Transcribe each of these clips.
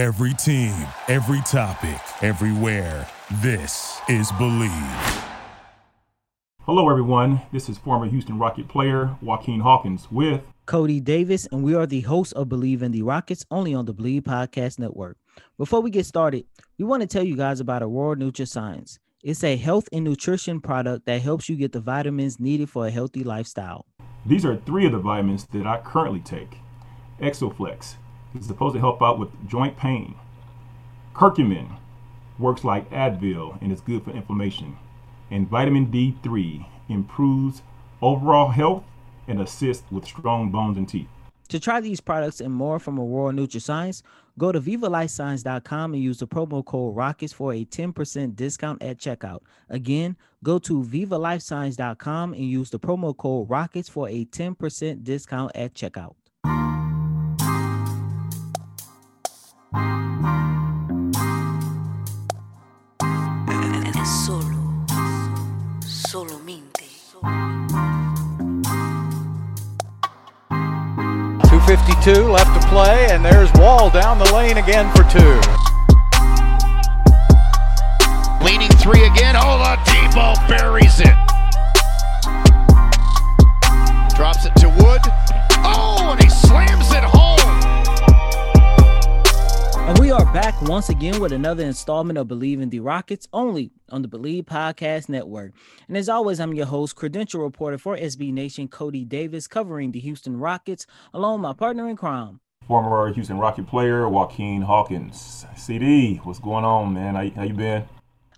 Every team, every topic, everywhere. This is Bleav. Hello, everyone. This is former Houston Rocket player Joaquin Hawkins with Coty Davis, and we are the hosts of Bleav in the Rockets only on the Bleav Podcast Network. Before we get started, we want to tell you guys about Aurora NutraScience. It's a health and nutrition product that helps you get the vitamins needed for a healthy lifestyle. These are three of the vitamins that I currently take. Exoflex is supposed to help out with joint pain. Curcumin works like Advil and is good for inflammation. And vitamin D3 improves overall health and assists with strong bones and teeth. To try these products and more from Aurora NutraScience, go to VivaLifeScience.com and use the promo code ROCKETS for a 10% discount at checkout. Again, go to VivaLifeScience.com and use the promo code ROCKETS for a 10% discount at checkout. 252 left to play, and there's Wall down the lane again for two. Leaning three again. Oladipo buries it. Once again with another installment of Bleav in the Rockets, only on the Bleav Podcast Network. And as always, I'm your host, credential reporter for SB Nation, Coty Davis, covering the Houston Rockets, along with my partner in crime. Former Houston Rocket player Joaquin Hawkins. CD, what's going on, man? How, how you been?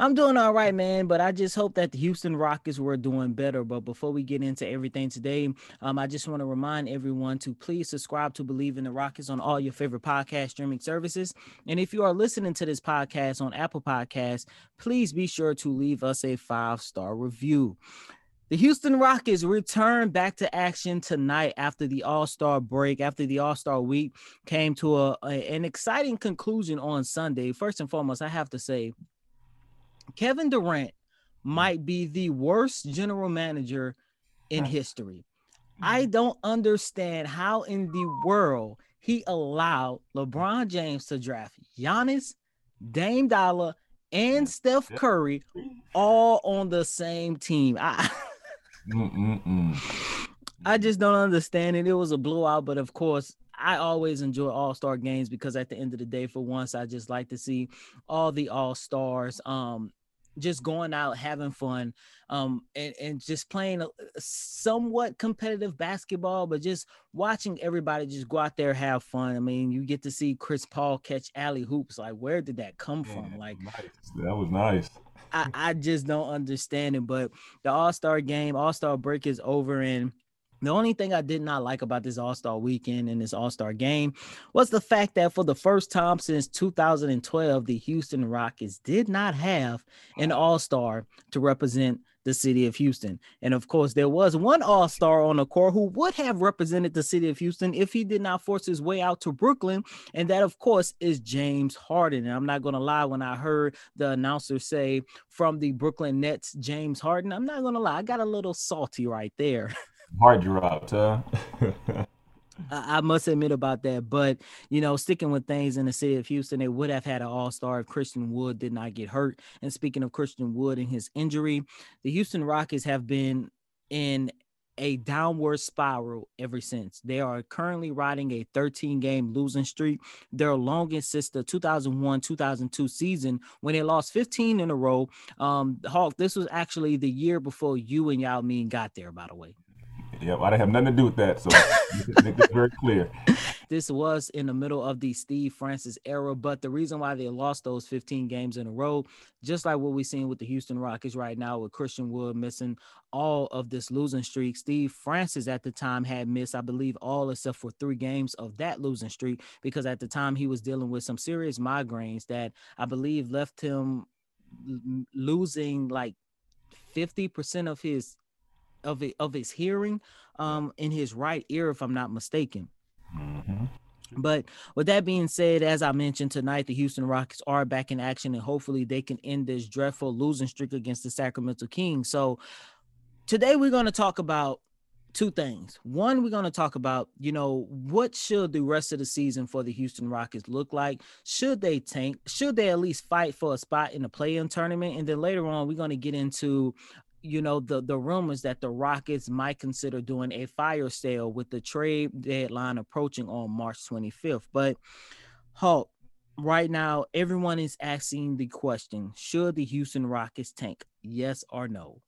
I'm doing all right, man, but I just hope that the Houston Rockets were doing better. But before we get into everything today, um, I just want to remind everyone to please subscribe to Bleav in the Rockets on all your favorite podcast streaming services. And if you are listening to this podcast on Apple Podcasts, please be sure to leave us a five star review. The Houston Rockets return back to action tonight after the All Star break, after the All Star week came to a, a, an exciting conclusion on Sunday. First and foremost, I have to say, Kevin Durant hmm. might be the worst general manager in history. Hmm. I don't understand how in the world he allowed LeBron James to draft Giannis, Dame Dollar, and hmm. Steph Curry all on the same team. I I just don't understand it. It was a blowout, but of course, I always enjoy All Star games because at the end of the day, for once, I just like to see all the All Stars, um, just going out having fun, um, and and just playing a, a somewhat competitive basketball, but just watching everybody just go out there have fun. I mean, you get to see Chris Paul catch alley oops. Like, where did that come from? Like, nice. That was nice. I, I just don't understand it. But the All Star game, All Star break is over, and the only thing I did not like about this All Star weekend and this All Star game was the fact that for the first time since 2012, the Houston Rockets did not have an All Star to represent the city of Houston. And of course, there was one All Star on the court who would have represented the city of Houston if he did not force his way out to Brooklyn. And that, of course, is James Harden. And I'm not going to lie, when I heard the announcer say from the Brooklyn Nets, James Harden, I'm not going to lie, I got a little salty right there. Hard dropped, huh? I must admit about that. But you know, sticking with things in the city of Houston, they would have had an all-star if Christian Wood did not get hurt. And speaking of Christian Wood and his injury, the Houston Rockets have been in a downward spiral ever since. They are currently riding a 13 game losing streak. Their longest since the 2001 2002 season when they lost 15 in a row. Um, Hawk, this was actually the year before you and Yao Ming got there, by the way. Yeah, I didn't have nothing to do with that. So make it very clear. this was in the middle of the Steve Francis era, but the reason why they lost those 15 games in a row, just like what we're seeing with the Houston Rockets right now, with Christian Wood missing all of this losing streak, Steve Francis at the time had missed, I believe, all except for three games of that losing streak because at the time he was dealing with some serious migraines that I believe left him losing like 50% of his of it, of his hearing um in his right ear if i'm not mistaken Mhm. but with that being said, as I mentioned tonight, the Houston Rockets are back in action, and hopefully they can end this dreadful losing streak against the Sacramento Kings. So today we're going to talk about two things. One, we're going to talk about, you know, what should the rest of the season for the Houston Rockets look like? Should they tank? Should they at least fight for a spot in the play-in tournament? And then later on, we're going to get into you know the the rumors that the Rockets might consider doing a fire sale with the trade deadline approaching on March 25th. But Hawk, right now everyone is asking the question: Should the Houston Rockets tank? Yes or no?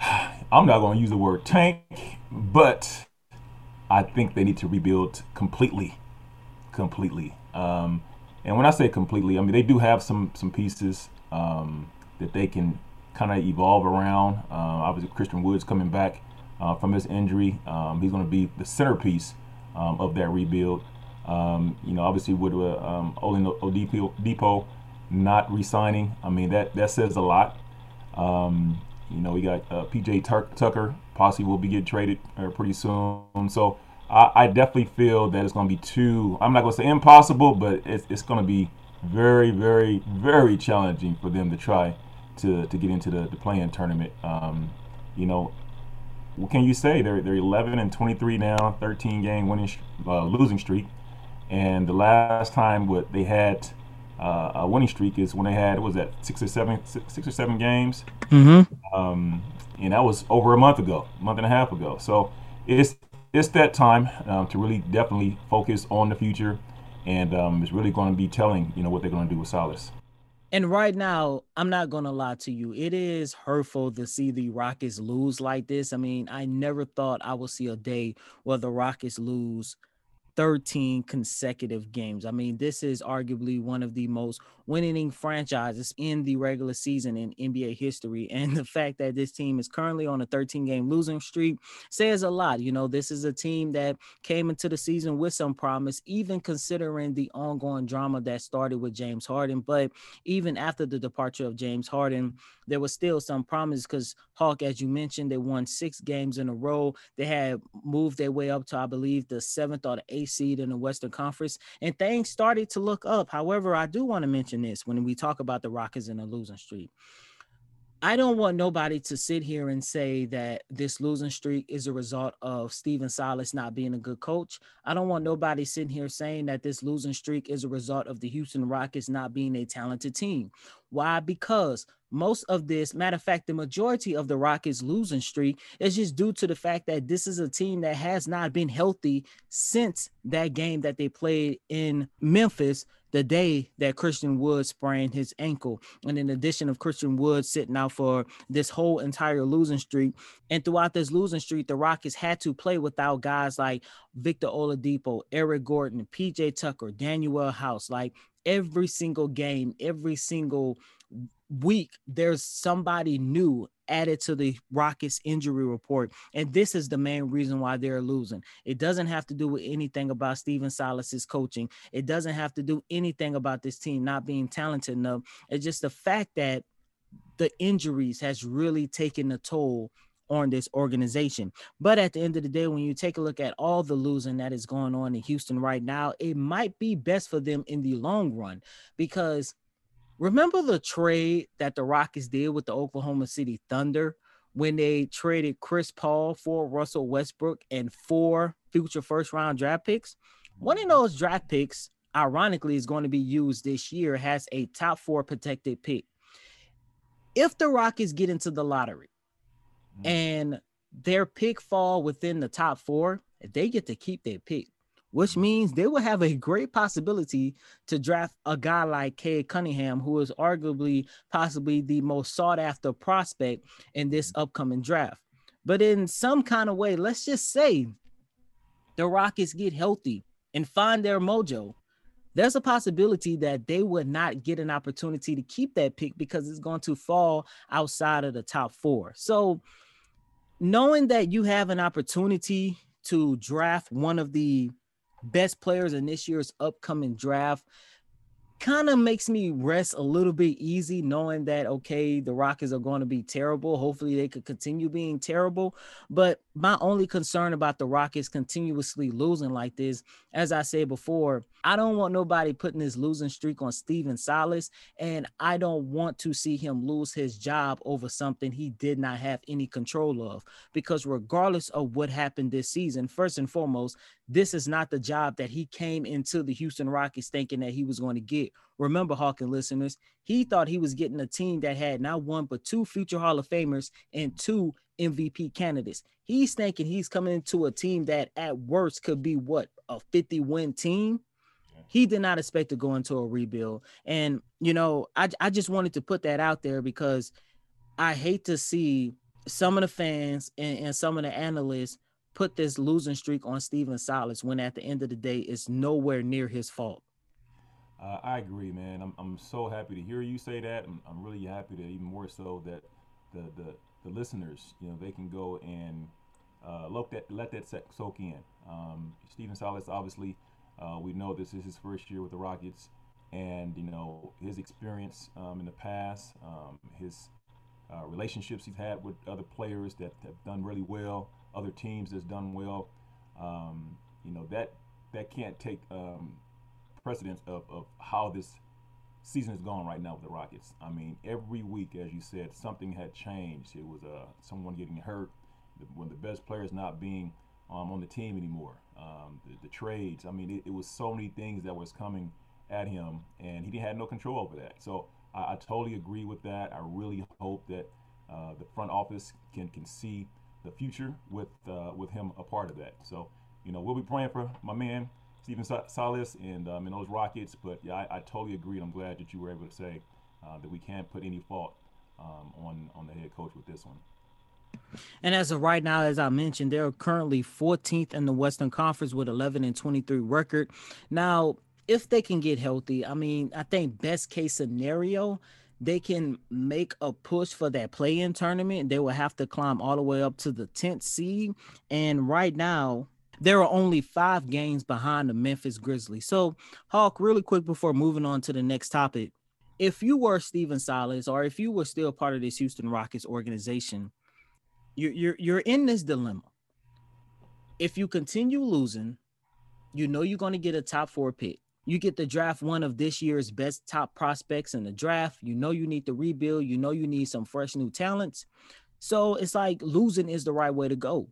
I'm not going to use the word tank, but I think they need to rebuild completely, completely. Um, and when I say completely, I mean they do have some some pieces um, that they can kind of evolve around. Uh, obviously, Christian Woods coming back uh, from his injury, um, he's going to be the centerpiece um, of that rebuild. Um, you know, obviously with uh, um, Olin Oladipo not resigning, I mean that that says a lot. Um, you know, we got uh, PJ Tucker possibly will be getting traded uh, pretty soon. So I, I, definitely feel that it's going to be too. I'm not going to say impossible, but it's, it's going to be very, very, very challenging for them to try to, to get into the, the play-in tournament. Um, you know, what can you say? They're they're 11 and 23 now, 13 game winning uh, losing streak, and the last time what they had uh, a winning streak is when they had was that six or seven six, six or seven games, mm-hmm. um, and that was over a month ago, a month and a half ago. So it's it's that time um, to really definitely focus on the future, and um, it's really going to be telling you know what they're going to do with Silas. And right now, I'm not gonna lie to you. It is hurtful to see the Rockets lose like this. I mean, I never thought I would see a day where the Rockets lose 13 consecutive games. I mean, this is arguably one of the most winning franchises in the regular season in NBA history. And the fact that this team is currently on a 13 game losing streak says a lot. You know, this is a team that came into the season with some promise, even considering the ongoing drama that started with James Harden. But even after the departure of James Harden, there was still some promise because Hawk, as you mentioned, they won six games in a row. They had moved their way up to, I believe, the seventh or the eighth seed in the Western Conference, and things started to look up. However, I do want to mention this when we talk about the Rockets in a losing streak. I don't want nobody to sit here and say that this losing streak is a result of Stephen Silas not being a good coach. I don't want nobody sitting here saying that this losing streak is a result of the Houston Rockets not being a talented team. Why? Because most of this, matter of fact, the majority of the Rockets losing streak is just due to the fact that this is a team that has not been healthy since that game that they played in Memphis the day that Christian Wood sprained his ankle. And in addition of Christian Wood sitting out for this whole entire losing streak, and throughout this losing streak, the Rockets had to play without guys like Victor Oladipo, Eric Gordon, PJ Tucker, Danuel House. Like every single game, every single week, there's somebody new added to the Rockets injury report. And this is the main reason why they're losing. It doesn't have to do with anything about Stephen Silas's coaching. It doesn't have to do anything about this team not being talented enough. It's just the fact that the injuries has really taken a toll on this organization. But at the end of the day, when you take a look at all the losing that is going on in Houston right now, it might be best for them in the long run because Remember the trade that the Rockets did with the Oklahoma City Thunder when they traded Chris Paul for Russell Westbrook and four future first round draft picks? One of those draft picks, ironically, is going to be used this year, has a top four protected pick. If the Rockets get into the lottery mm-hmm. and their pick fall within the top four, they get to keep their pick which means they will have a great possibility to draft a guy like Cade Cunningham, who is arguably possibly the most sought after prospect in this mm-hmm. upcoming draft. But in some kind of way, let's just say the Rockets get healthy and find their mojo. There's a possibility that they would not get an opportunity to keep that pick because it's going to fall outside of the top four. So, knowing that you have an opportunity to draft one of the best players in this year's upcoming draft kind of makes me rest a little bit easy knowing that okay the rockets are going to be terrible. Hopefully they could continue being terrible. But my only concern about the Rockets continuously losing like this, as I said before, I don't want nobody putting this losing streak on Stephen Silas, and I don't want to see him lose his job over something he did not have any control of. Because regardless of what happened this season, first and foremost, this is not the job that he came into the Houston Rockets thinking that he was going to get. Remember, Hawk and listeners, he thought he was getting a team that had not one but two future Hall of Famers and two MVP candidates. He's thinking he's coming into a team that at worst could be what a 50 win team. He did not expect to go into a rebuild. And, you know, I, I just wanted to put that out there because I hate to see some of the fans and, and some of the analysts put this losing streak on Stephen Silas when at the end of the day, it's nowhere near his fault. Uh, I agree, man. I'm, I'm so happy to hear you say that. I'm, I'm really happy to even more so that the, the, the listeners, you know, they can go and uh, look that, let that soak in. Um, Stephen Silas, obviously, uh, we know this is his first year with the Rockets, and you know his experience um, in the past, um, his uh, relationships he's had with other players that have done really well, other teams that's done well. Um, you know that that can't take um, precedence of, of how this season is gone right now with the Rockets. I mean, every week, as you said, something had changed. It was uh, someone getting hurt, one of the best players not being um, on the team anymore, um, the, the, trades. I mean, it, it, was so many things that was coming at him, and he had no control over that. So I, I totally agree with that. I really hope that uh, the front office can can see the future with uh, with him a part of that. So you know, we'll be praying for my man Stephen Silas and um, those Rockets. But yeah, I, I, totally agree. I'm glad that you were able to say uh, that we can't put any fault um, on on the head coach with this one. And as of right now, as I mentioned, they're currently 14th in the Western Conference with 11 and 23 record. Now, if they can get healthy, I mean, I think best case scenario, they can make a push for that play-in tournament. They will have to climb all the way up to the 10th seed. And right now, there are only five games behind the Memphis Grizzlies. So, Hawk, really quick before moving on to the next topic, if you were Stephen Silas or if you were still part of this Houston Rockets organization, you're you're you're in this dilemma. If you continue losing, you know you're going to get a top four pick. You get the draft one of this year's best top prospects in the draft. You know you need to rebuild. You know you need some fresh new talents. So it's like losing is the right way to go.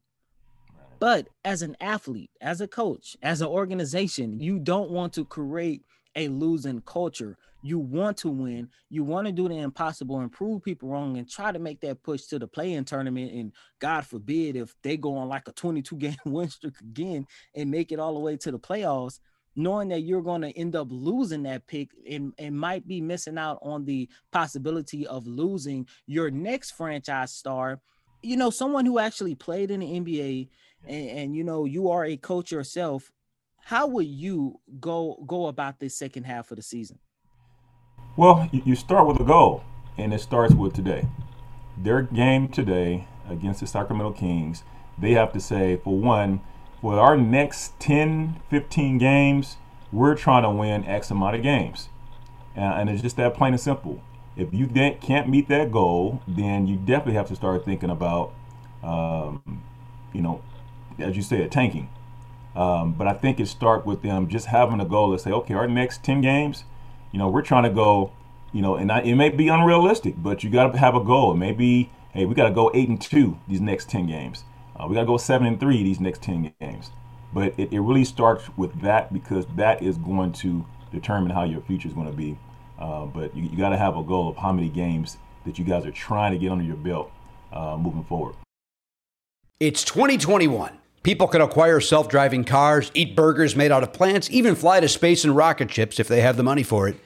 But as an athlete, as a coach, as an organization, you don't want to create a losing culture. You want to win. You want to do the impossible and prove people wrong and try to make that push to the play-in tournament. And God forbid if they go on like a 22 game win streak again and make it all the way to the playoffs, knowing that you're going to end up losing that pick and, and might be missing out on the possibility of losing your next franchise star. You know, someone who actually played in the NBA and, and you know you are a coach yourself how would you go go about this second half of the season? Well you start with a goal and it starts with today. Their game today against the sacramento kings they have to say for one for our next 10 15 games we're trying to win x amount of games. And it's just that plain and simple. If you can't meet that goal then you definitely have to start thinking about um, you know as you said, tanking. Um, but I think it starts with them just having a goal to say, okay, our next 10 games, you know, we're trying to go, you know, and I, it may be unrealistic, but you got to have a goal. Maybe, hey, we got to go eight and two these next 10 games. Uh, we got to go seven and three these next 10 games. But it, it really starts with that because that is going to determine how your future is going to be. Uh, but you, you got to have a goal of how many games that you guys are trying to get under your belt uh, moving forward. It's 2021. People can acquire self driving cars, eat burgers made out of plants, even fly to space in rocket ships if they have the money for it.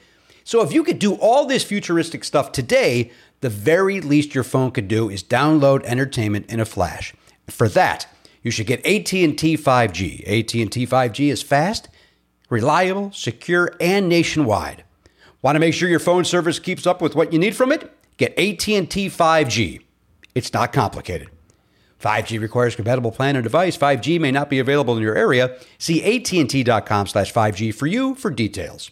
So if you could do all this futuristic stuff today, the very least your phone could do is download entertainment in a flash. For that, you should get AT&T 5G. AT&T 5G is fast, reliable, secure, and nationwide. Want to make sure your phone service keeps up with what you need from it? Get AT&T 5G. It's not complicated. 5G requires compatible plan or device. 5G may not be available in your area. See AT&T.com slash 5G for you for details.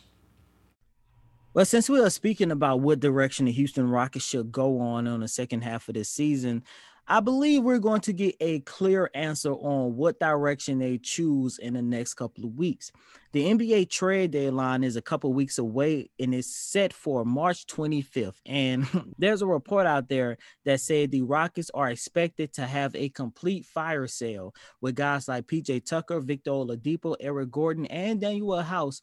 Well, since we are speaking about what direction the Houston Rockets should go on on the second half of this season, I believe we're going to get a clear answer on what direction they choose in the next couple of weeks. The NBA trade deadline is a couple weeks away and it's set for March 25th. And there's a report out there that said the Rockets are expected to have a complete fire sale with guys like PJ Tucker, Victor Oladipo, Eric Gordon, and Danuel House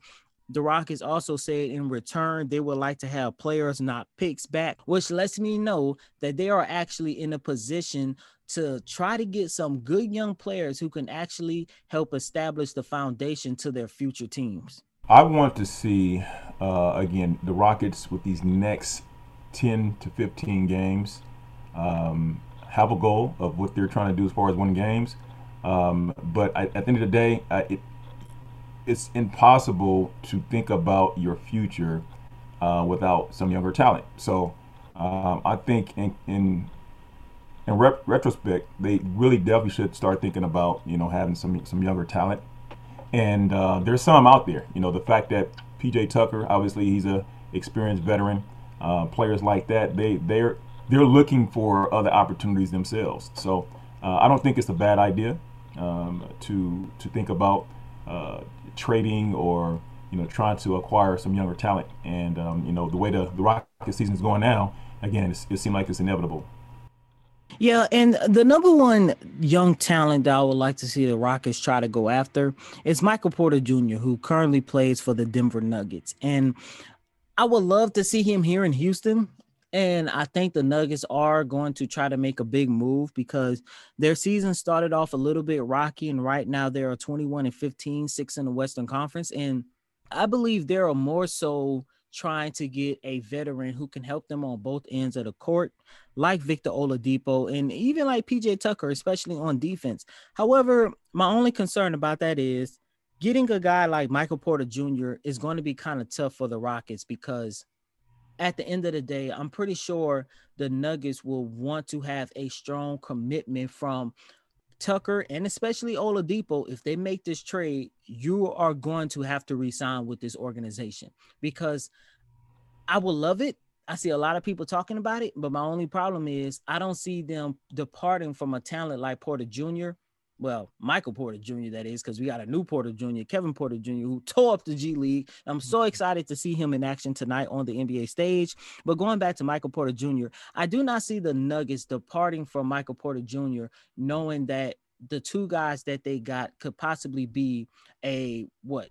the Rockets also said in return they would like to have players, not picks, back, which lets me know that they are actually in a position to try to get some good young players who can actually help establish the foundation to their future teams. I want to see, uh, again, the Rockets with these next 10 to 15 games um, have a goal of what they're trying to do as far as winning games. Um, but I, at the end of the day, I, it, it's impossible to think about your future uh, without some younger talent. So um, I think in in, in rep- retrospect, they really definitely should start thinking about you know having some some younger talent. And uh, there's some out there. You know the fact that PJ Tucker, obviously he's a experienced veteran. Uh, players like that, they they're they're looking for other opportunities themselves. So uh, I don't think it's a bad idea um, to to think about uh, trading or you know trying to acquire some younger talent. And um, you know the way the the Rocket season is going now, again, it seems like it's inevitable. Yeah, and the number one young talent that I would like to see the Rockets try to go after is Michael Porter Jr., who currently plays for the Denver Nuggets. And I would love to see him here in Houston. And I think the Nuggets are going to try to make a big move because their season started off a little bit rocky. And right now they are 21 and 15, six in the Western Conference. And I believe they are more so trying to get a veteran who can help them on both ends of the court, like Victor Oladipo and even like PJ Tucker, especially on defense. However, my only concern about that is getting a guy like Michael Porter Jr. is going to be kind of tough for the Rockets because at the end of the day, I'm pretty sure the Nuggets will want to have a strong commitment from Tucker and especially Oladipo. If they make this trade, you are going to have to resign with this organization because I will love it. I see a lot of people talking about it, but my only problem is I don't see them departing from a talent like Porter Jr well, Michael Porter Jr. That is because we got a new Porter Jr., Kevin Porter Jr., who tore up the G League. I'm so mm-hmm. excited to see him in action tonight on the NBA stage. But going back to Michael Porter Jr., I do not see the Nuggets departing from Michael Porter Jr., knowing that the two guys that they got could possibly be a what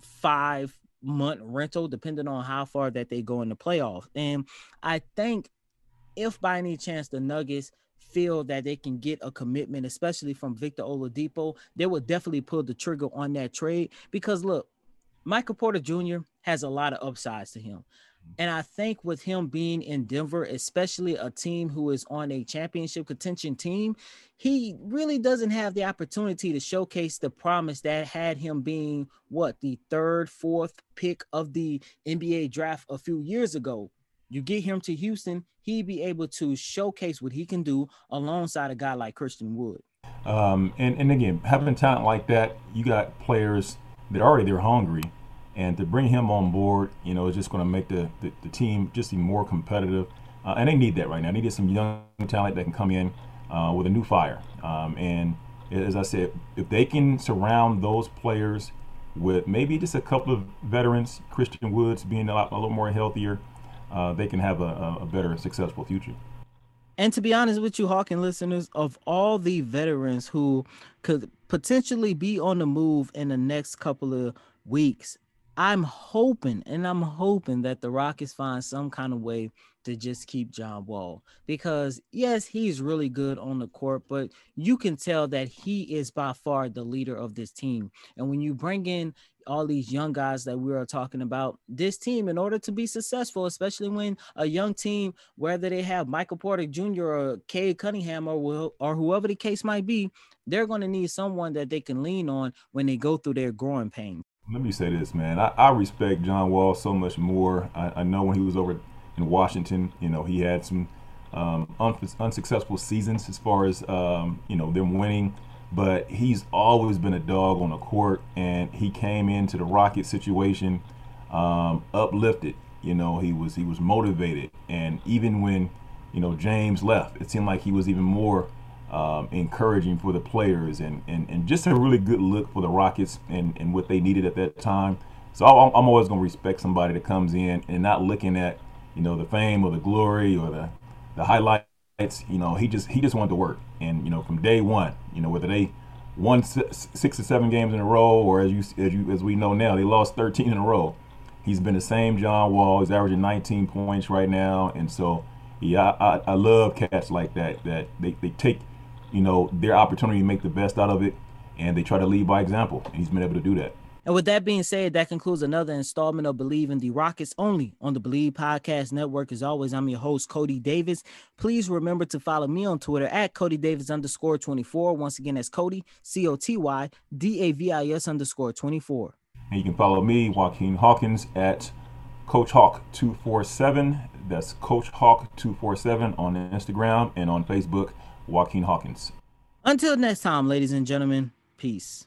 five month rental, depending on how far that they go in the playoffs. And I think if by any chance the Nuggets feel that they can get a commitment, especially from Victor Oladipo, they will definitely pull the trigger on that trade because look, Michael Porter Jr. has a lot of upsides to him. And I think with him being in Denver, especially a team who is on a championship contention team, he really doesn't have the opportunity to showcase the promise that had him being what the third, fourth pick of the NBA draft a few years ago. You get him to Houston, he'd be able to showcase what he can do alongside a guy like Christian Wood. Um, and, and again, having talent like that, you got players that already they're hungry, and to bring him on board, you know, is just going to make the, the, the, team just even more competitive. Uh, and they need that right now. They need some young talent that can come in uh, with a new fire. Um, and as I said, if they can surround those players with maybe just a couple of veterans, Christian Woods being a, lot, a little more healthier, uh, they can have a, a better, successful future. And to be honest with you, Hawk and listeners, of all the veterans who could potentially be on the move in the next couple of weeks, I'm hoping and I'm hoping that the Rockets find some kind of way to just keep John Wall because yes, he's really good on the court, but you can tell that he is by far the leader of this team. And when you bring in all these young guys that we are talking about, this team, in order to be successful, especially when a young team, whether they have Michael Porter Jr. or Cade Cunningham or will, or whoever the case might be, they're going to need someone that they can lean on when they go through their growing pains. Let me say this, man. I, I respect John Wall so much more. I, I, know when he was over in Washington, you know, he had some um, un- unsuccessful seasons as far as um, you know them winning but he's always been a dog on the court, and he came into the Rocket situation um, uplifted. You know, he was he was motivated, and even when you know, James left, it seemed like he was even more um, encouraging for the players and, and, and just a really good look for the Rockets and, and what they needed at that time. So I'm, I'm always going to respect somebody that comes in and not looking at, you know, the fame or the glory or the, the highlights. You know, he just he just wanted to work. And, you know, from day one, you know, whether they won six or seven games in a row or as you as you as we know now, they lost 13 in a row. He's been the same John Wall. He's averaging 19 points right now. And so, yeah, I, I, I love cats like that, that they, they take, you know, their opportunity to make the best out of it and they try to lead by example. And he's been able to do that. And with that being said, that concludes another installment of Bleav in the Rockets only on the Bleav Podcast Network. As always, I'm your host, Coty Davis. Please remember to follow me on Twitter at Coty Davis underscore 24. Once again, that's Coty, C O T Y D A V I S underscore 24. And you can follow me, Joaquin Hawkins, at Coach Hawk 247. That's Coach Hawk 247 on Instagram and on Facebook, Joaquin Hawkins. Until next time, ladies and gentlemen, peace.